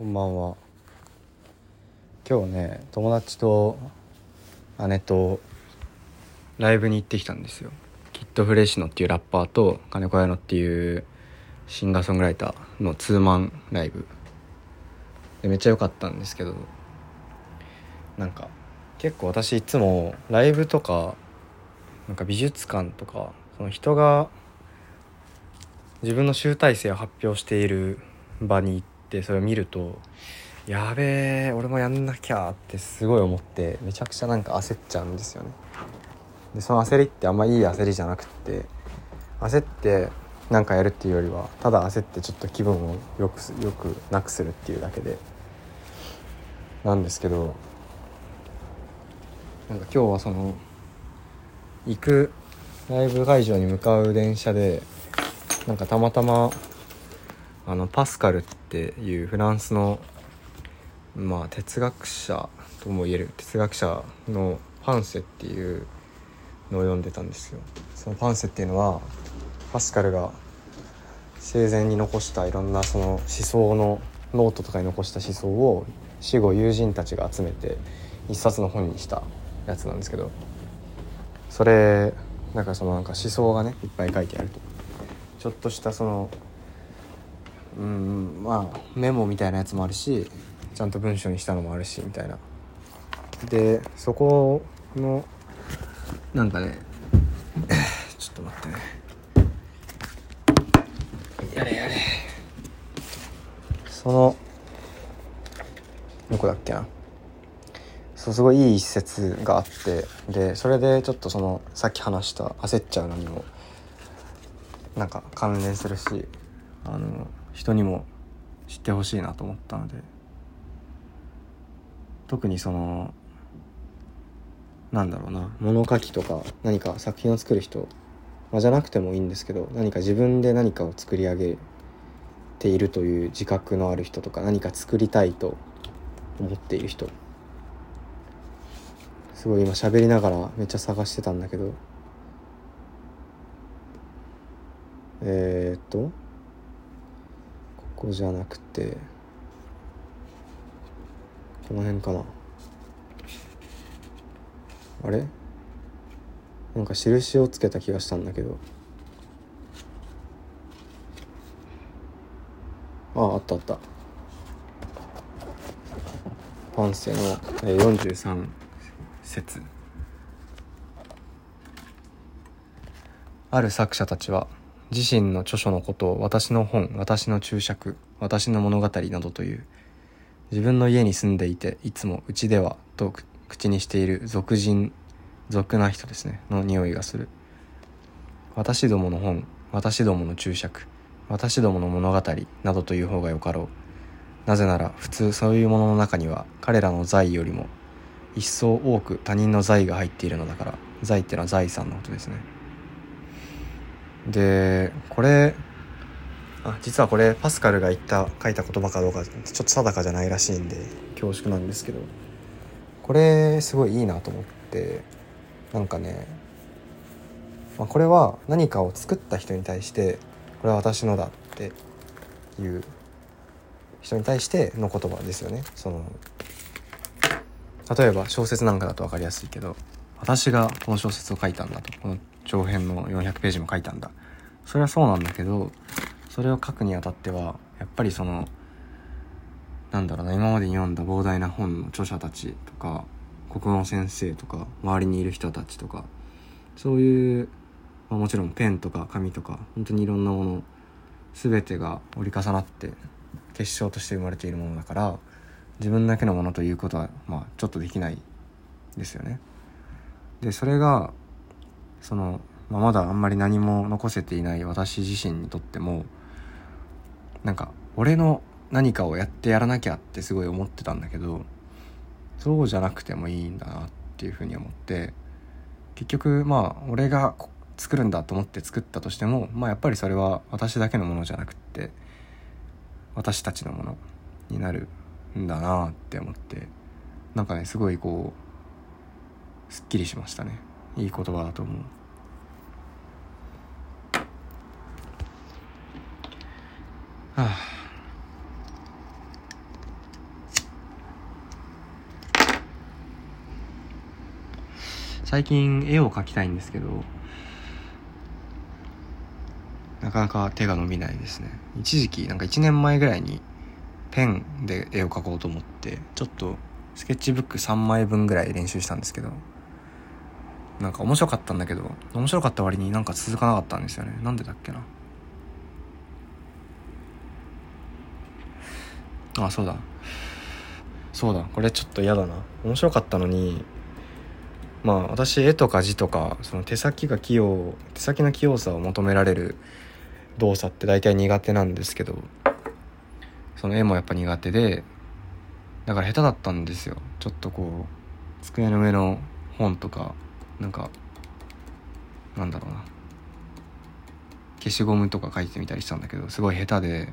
こんばんは。今日ね友達と姉とライブに行ってきたんですよ。キッドフレッシュノっていうラッパーと金子彩乃っていうシンガーソングライターのツーマンライブ。でめっちゃ良かったんですけどなんか結構私いつもライブとかなんか美術館とかその人が自分の集大成を発表している場に行ってそれを見るとやべえ俺もやんなきゃってすごい思ってめちゃくちゃなんか焦っちゃうんですよね。でその焦りってあんまいい焦りじゃなくって焦ってなんかやるっていうよりはただ焦ってちょっと気分をよくすよくなくするっていうだけでなんですけどなんか今日はその行くライブ会場に向かう電車でなんかたまたまあのパスカルっていうフランスのまあ哲学者とも言える哲学者のパンセっていうのを読んでたんですよ。そのパンセっていうのはパスカルが生前に残したいろんなその思想のノートとかに残した思想を死後友人たちが集めて一冊の本にしたやつなんですけどそれなんかそのなんか思想がねいっぱい書いてあると。ちょっとしたそのうんまあメモみたいなやつもあるしちゃんと文章にしたのもあるしみたいな。でそこのなんかね ちょっと待ってね。やれやれ。そのどこだっけな。そうすごいいい一節があってでそれでちょっとそのさっき話した焦っちゃうのにもなんか関連するしあの人にも知ってほしいなと思ったので特にそのなんだろうな物書きとか何か作品を作る人、まあ、じゃなくてもいいんですけど何か自分で何かを作り上げているという自覚のある人とか何か作りたいと思っている人。すごい今喋りながらめっちゃ探してたんだけど。えー、っとここじゃなくてこの辺かな。あれ？なんか印をつけた気がしたんだけど。あああったあった。パンセの、43節。ある作者たちは自身の著書のことを私の本私の注釈私の物語などという自分の家に住んでいていつもうちではと口にしている俗人俗な人ですねの匂いがする。私どもの本私どもの注釈私どもの物語などという方がよかろう。なぜなら普通そういうものの中には彼らの財よりも一層多く他人の財が入っているのだから財ってのは財産のことですね。でこれあ実はこれパスカルが言った書いた言葉かどうかちょっと定かじゃないらしいんで恐縮なんですけどこれすごいいいなと思ってなんかね、まあ、これは何かを作った人に対してこれは私のだっていう人に対しての言葉ですよね。その例えば小説なんかだと分かりやすいけど私がこの小説を書いたんだとこの長編の400ページも書いたんだそれはそうなんだけどそれを書くにあたってはやっぱりそのなんだろうな今までに読んだ膨大な本の著者たちとか国語の先生とか周りにいる人たちとかそういう、まあ、もちろんペンとか紙とか本当にいろんなもの全てが折り重なって結晶として生まれているものだから自分だけのものということは、まあ、ちょっとできないですよね。でそれがその、まあ、まだあんまり何も残せていない私自身にとってもなんか俺の何かをやってやらなきゃってすごい思ってたんだけどそうじゃなくてもいいんだなっていうふうに思って結局まあ俺が作るんだと思って作ったとしてもまあやっぱりそれは私だけのものじゃなくって私たちのものになるんだなって思ってなんかねすごいこうすっきりしましたね。いい言葉だと思う。はあ。最近絵を描きたいんですけどなかなか手が伸びないですね。一時期なんか1年前ぐらいにペンで絵を描こうと思ってちょっとスケッチブック3枚分ぐらい練習したんですけどなんか面白かったんだけど面白かった割になんか続かなかったんですよね。なんでだっけな。あそうだ。そうだ。これちょっと嫌だな。面白かったのにまあ私絵とか字とかその手先が器用手先の器用さを求められる動作って大体苦手なんですけどその絵もやっぱ苦手でだから下手だったんですよ。ちょっとこう机の上の本とかなんかなんだろうな。消しゴムとか書いてみたりしたんだけどすごい下手で。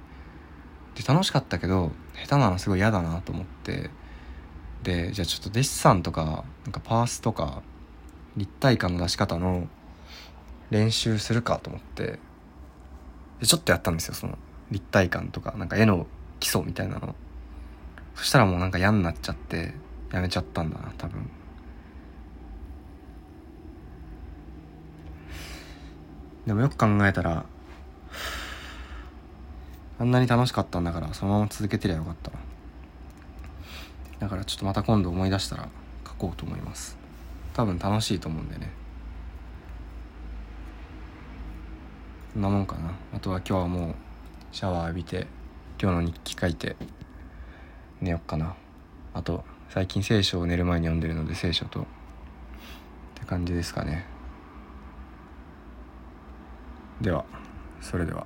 で楽しかったけど下手なのすごい嫌だなと思って。でじゃあちょっとデッサンとかなんかパースとか立体感の出し方の練習するかと思って。でちょっとやったんですよその立体感とかなんか絵の基礎みたいなの。そしたらもうなんか嫌になっちゃってやめちゃったんだな多分。でもよく考えたらあんなに楽しかったんだからそのまま続けてりゃよかっただからちょっとまた今度思い出したら書こうと思います。多分楽しいと思うんでね。そんなもんかな。あとは今日はもうシャワー浴びて今日の日記書いて寝よっかな。あと最近聖書を寝る前に読んでるので聖書と。って感じですかね。ではそれでは。